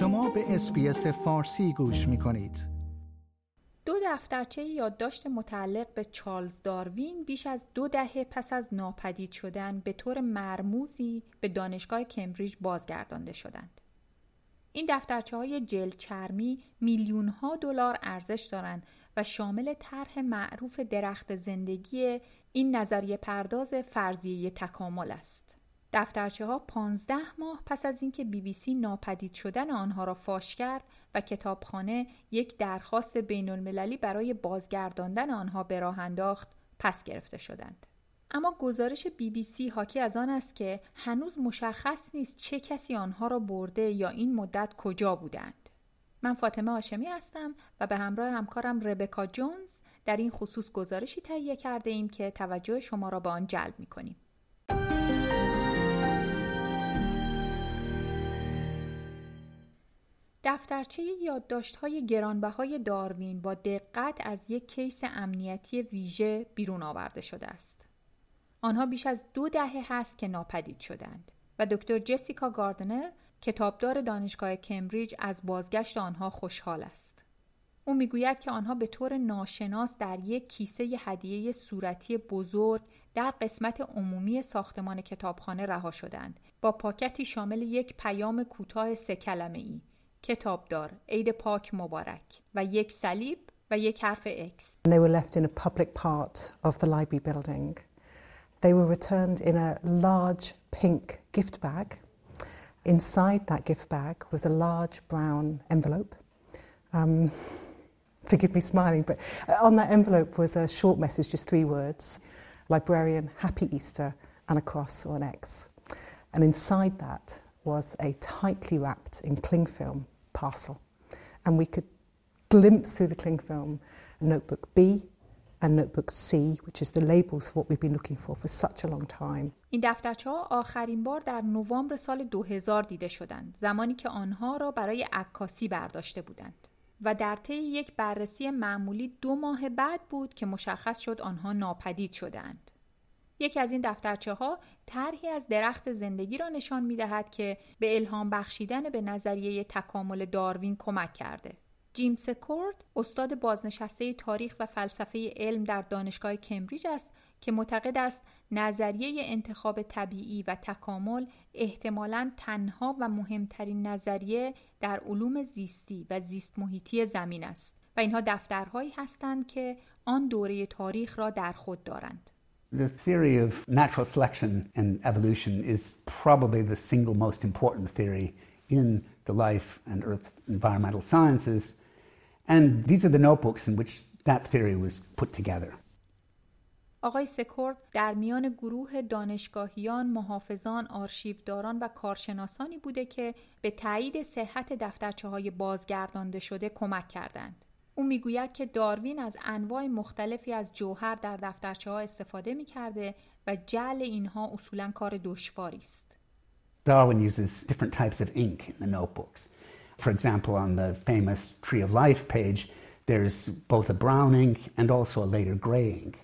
شما به اسپیس فارسی گوش می کنید. دو دفترچه یادداشت متعلق به چارلز داروین بیش از دو دهه پس از ناپدید شدن به طور مرموزی به دانشگاه کمبریج بازگردانده شدند. این دفترچه های جلد چرمی میلیون ها دلار ارزش دارند و شامل طرح معروف درخت زندگی این نظریه پرداز فرضیه تکامل است. دفترچه ها 15 ماه پس از اینکه بی بی سی ناپدید شدن آنها را فاش کرد و کتابخانه یک درخواست بین المللی برای بازگرداندن آنها به راه انداخت پس گرفته شدند. اما گزارش بی بی سی حاکی از آن است که هنوز مشخص نیست چه کسی آنها را برده یا این مدت کجا بودند. من فاطمه آشمی هستم و به همراه همکارم ربکا جونز در این خصوص گزارشی تهیه کرده ایم که توجه شما را به آن جلب می کنیم. دفترچه های گرانبهای داروین با دقت از یک کیس امنیتی ویژه بیرون آورده شده است. آنها بیش از دو دهه هست که ناپدید شدند و دکتر جسیکا گاردنر کتابدار دانشگاه کمبریج از بازگشت آنها خوشحال است. او می‌گوید که آنها به طور ناشناس در یک کیسه هدیه صورتی بزرگ در قسمت عمومی ساختمان کتابخانه رها شدند با پاکتی شامل یک پیام کوتاه سه کلمه ای کتابدار عید پاک مبارک و یک صلیب و یک حرف X. And they were left in a public part of the library building. They were returned in a large pink gift bag. Inside that gift bag was a large brown envelope. Um, forgive me smiling, but on that envelope was a short message, just three words Librarian, Happy Easter, and a cross or an X. And inside that was a tightly wrapped in cling film parcel. And we could glimpse through the cling film notebook B and notebook C, which is the labels for what we've been looking for for such a long time. این دفترچه ها آخرین بار در نوامبر سال 2000 دیده شدند زمانی که آنها را برای عکاسی برداشته بودند و در طی یک بررسی معمولی دو ماه بعد بود که مشخص شد آنها ناپدید شدند یکی از این دفترچه ها طرحی از درخت زندگی را نشان می دهد که به الهام بخشیدن به نظریه تکامل داروین کمک کرده. جیم سکورد استاد بازنشسته تاریخ و فلسفه علم در دانشگاه کمبریج است که معتقد است نظریه انتخاب طبیعی و تکامل احتمالا تنها و مهمترین نظریه در علوم زیستی و زیست محیطی زمین است و اینها دفترهایی هستند که آن دوره تاریخ را در خود دارند. The theory of natural selection and evolution is probably the single most important theory in the life and earth environmental sciences. And these are the notebooks in which that theory was put together. آقای سکورد در میان گروه دانشگاهیان، محافظان، آرشیودداران و کارشناسانی بوده که به تایید صحت دفترچه های بازگردانده شده کمک کردند. او میگوید که داروین از انواع مختلفی از جوهر در دفترچه ها استفاده می کرده و جعل اینها اصولا کار دشواری است. Darwin uses different types of ink in the notebooks. For example, on the famous Tree of Life page, there's both a brown ink and also a later gray ink.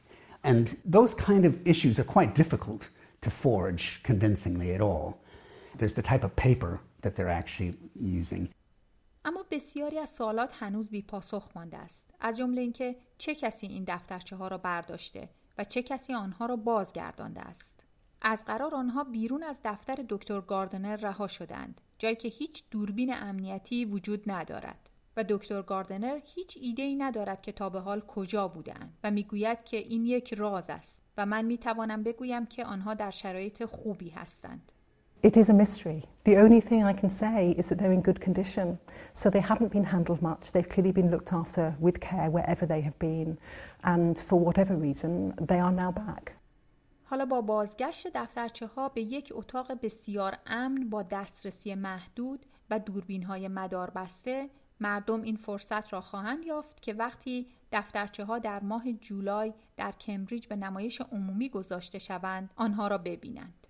And those kind of issues are quite difficult to forge convincingly at all. There's the type of paper that they're actually using. بسیاری از سوالات هنوز بی پاسخ مانده است. از جمله اینکه چه کسی این دفترچه ها را برداشته و چه کسی آنها را بازگردانده است. از قرار آنها بیرون از دفتر دکتر گاردنر رها شدند جایی که هیچ دوربین امنیتی وجود ندارد و دکتر گاردنر هیچ ایده ای ندارد که تا به حال کجا بودند و می‌گوید که این یک راز است و من می‌توانم بگویم که آنها در شرایط خوبی هستند. It is a mystery. The only thing I can say is that they're in good condition. So they haven't been handled much. They've clearly been looked after with care wherever they have been. And for whatever reason, they are now back. حالا با بازگشت دفترچه ها به یک اتاق بسیار امن با دسترسی محدود و دوربین های مدار بسته مردم این فرصت را خواهند یافت که وقتی دفترچه ها در ماه جولای در کمبریج به نمایش عمومی گذاشته شوند آنها را ببینند.